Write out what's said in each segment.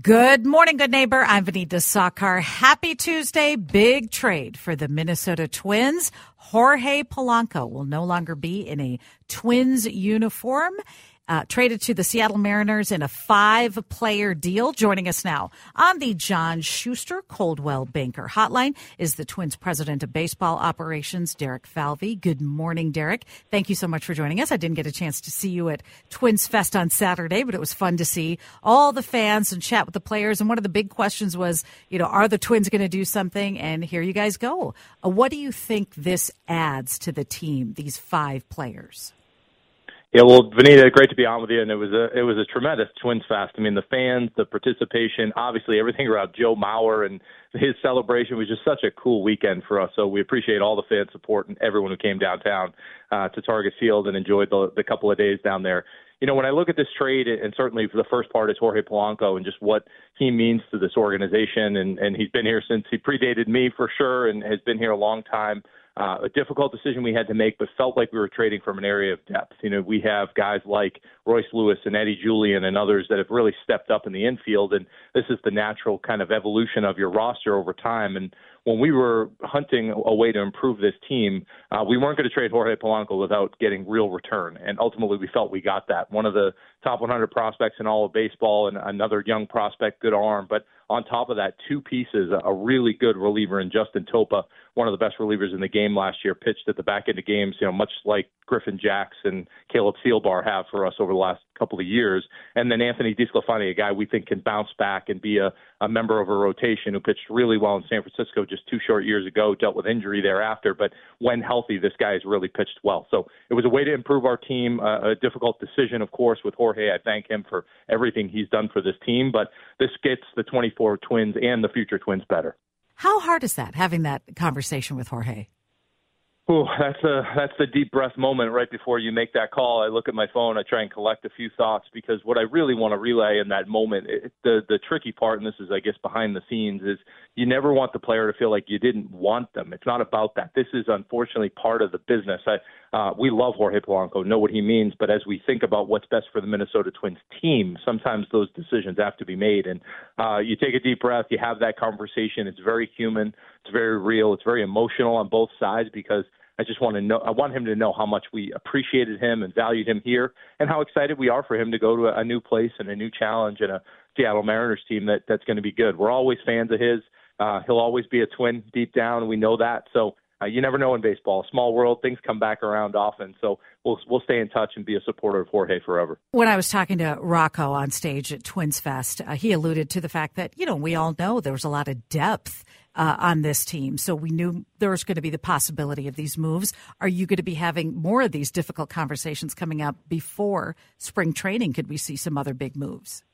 Good morning, good neighbor. I'm Vineeta Sawkar. Happy Tuesday. Big trade for the Minnesota Twins. Jorge Polanco will no longer be in a Twins uniform. Uh, traded to the Seattle Mariners in a five player deal. Joining us now on the John Schuster Coldwell Banker Hotline is the Twins president of baseball operations, Derek Falvey. Good morning, Derek. Thank you so much for joining us. I didn't get a chance to see you at Twins Fest on Saturday, but it was fun to see all the fans and chat with the players. And one of the big questions was, you know, are the Twins going to do something? And here you guys go. Uh, what do you think this adds to the team, these five players? Yeah, well, Vineeta, great to be on with you, and it was a it was a tremendous Twins fest. I mean, the fans, the participation, obviously everything around Joe Mauer and his celebration was just such a cool weekend for us. So we appreciate all the fan support and everyone who came downtown uh, to Target Field and enjoyed the the couple of days down there. You know, when I look at this trade, and certainly for the first part is Jorge Polanco and just what he means to this organization, and and he's been here since he predated me for sure, and has been here a long time uh, a difficult decision we had to make, but felt like we were trading from an area of depth. You know, we have guys like Royce Lewis and Eddie Julien and others that have really stepped up in the infield, and this is the natural kind of evolution of your roster over time. And when we were hunting a way to improve this team, uh, we weren't going to trade Jorge Polanco without getting real return. And ultimately, we felt we got that. One of the top 100 prospects in all of baseball, and another young prospect, good arm. But on top of that, two pieces, a really good reliever in Justin Topa, one of the best relievers in the game last year, pitched at the back end of games, you know, much like Griffin Jax and Caleb Thielbar have for us over the last couple of years. And then Anthony DeSclafani, a guy we think can bounce back and be a, a member of a rotation who pitched really well in San Francisco just two short years ago, dealt with injury thereafter. But when healthy, this guy has really pitched well. So it was a way to improve our team. Uh, a difficult decision, of course, with Jorge. I thank him for everything he's done for this team. But this gets the 24 Twins and the future Twins better. How hard is that, having that conversation with Jorge? Oh, that's a that's the deep breath moment right before you make that call. I look at my phone, I try and collect a few thoughts because what I really want to relay in that moment, it, the the tricky part, and this is I guess behind the scenes, is you never want the player to feel like you didn't want them. It's not about that. This is unfortunately part of the business. I uh, we love Jorge Polanco, know what he means, but as we think about what's best for the Minnesota Twins team, sometimes those decisions have to be made. And uh, you take a deep breath, you have that conversation. It's very human, it's very real, it's very emotional on both sides because I just want to know. I want him to know how much we appreciated him and valued him here, and how excited we are for him to go to a, new place and a new challenge and a Seattle Mariners team that that's going to be good. We're always fans of his. Uh, he'll always be a twin deep down. We know that. So uh, you never know in baseball. Small world, things come back around often. So we'll we'll stay in touch and be a supporter of Jorge forever. When I was talking to Rocco on stage at Twins Fest, uh, he alluded to the fact that you know we all know there was a lot of depth uh, on this team, so we knew there was going to be the possibility of these moves. Are you going to be having more of these difficult conversations coming up before spring training? Could we see some other big moves?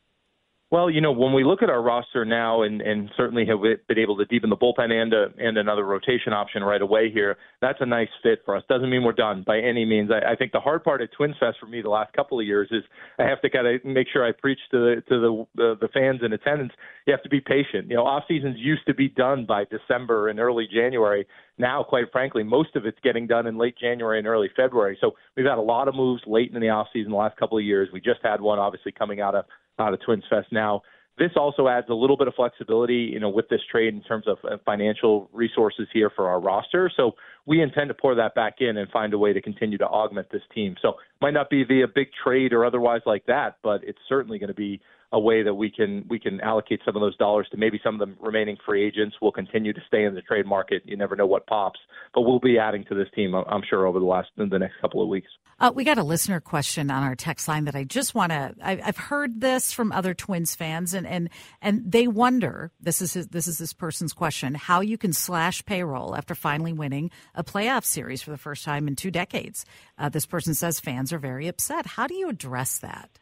Well, you know, when we look at our roster now, and, and certainly have been able to deepen the bullpen and a, and another rotation option right away here, that's a nice fit for us. Doesn't mean we're done by any means. I, I think the hard part at Twins Fest for me the last couple of years is I have to kind of make sure I preach to the to the the, the fans in attendance. You have to be patient. You know, off seasons used to be done by December and early January. Now, quite frankly, most of it's getting done in late January and early February. So we've had a lot of moves late in the off season the last couple of years. We just had one, obviously, coming out of out of Twins Fest now. This also adds a little bit of flexibility, you know, with this trade in terms of uh, financial resources here for our roster. So we intend to pour that back in and find a way to continue to augment this team. So might not be via big trade or otherwise like that, but it's certainly going to be a way that we can we can allocate some of those dollars to maybe some of the remaining free agents. We'll continue to stay in the trade market. You never know what pops, but we'll be adding to this team, I'm sure, over the last the next couple of weeks. Uh, we got a listener question on our text line that I just want to. I've heard this from other Twins fans, and and and they wonder. This is his, this is this person's question: how you can slash payroll after finally winning a playoff series for the first time in two decades. Uh, this person says fans are very upset. How do you address that?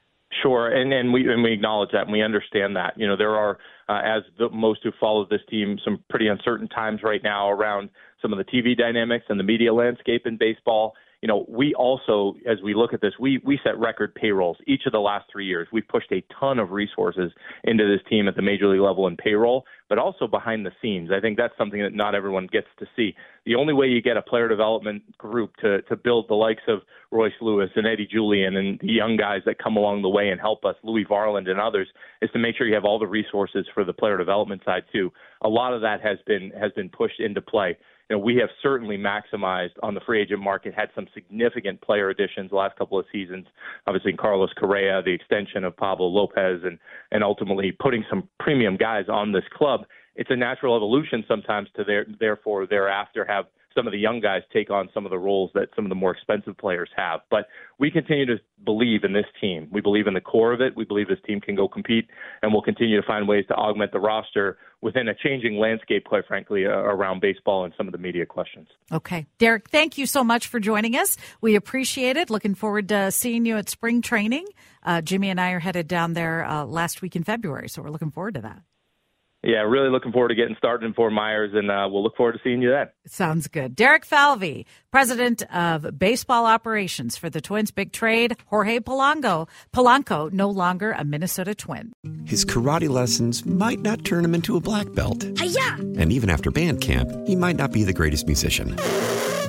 Sure, and and we and we acknowledge that, and we understand that. You know, there are, uh, as the most who follow this team, some pretty uncertain times right now around some of the TV dynamics and the media landscape in baseball you know, we also, as we look at this, we we set record payrolls each of the last three years. We've pushed a ton of resources into this team at the major league level in payroll, but also behind the scenes. I think that's something that not everyone gets to see. The only way you get a player development group to to build the likes of Royce Lewis and Eddie Julien and the young guys that come along the way and help us, Louie Varland and others, is to make sure you have all the resources for the player development side too. A lot of that has been has been pushed into play you know, we have certainly maximized on the free agent market, had some significant player additions the last couple of seasons. Obviously, Carlos Correa, the extension of Pablo Lopez, and and ultimately putting some premium guys on this club. It's a natural evolution sometimes to there, therefore thereafter have some of the young guys take on some of the roles that some of the more expensive players have. But we continue to believe in this team. We believe in the core of it. We believe this team can go compete, and we'll continue to find ways to augment the roster within a changing landscape, quite frankly, around baseball and some of the media questions. Okay. Derek, thank you so much for joining us. We appreciate it. Looking forward to seeing you at spring training. Uh, Jimmy and I are headed down there uh, last week in February, so we're looking forward to that yeah, really looking forward to getting started in Fort Myers, and uh, we'll look forward to seeing you then. Sounds good. Derek Falvey, president of baseball operations for the Twins' big trade. Jorge Polanco, Polanco, no longer a Minnesota Twin. His karate lessons might not turn him into a black belt. Hi-ya! And even after band camp, he might not be the greatest musician.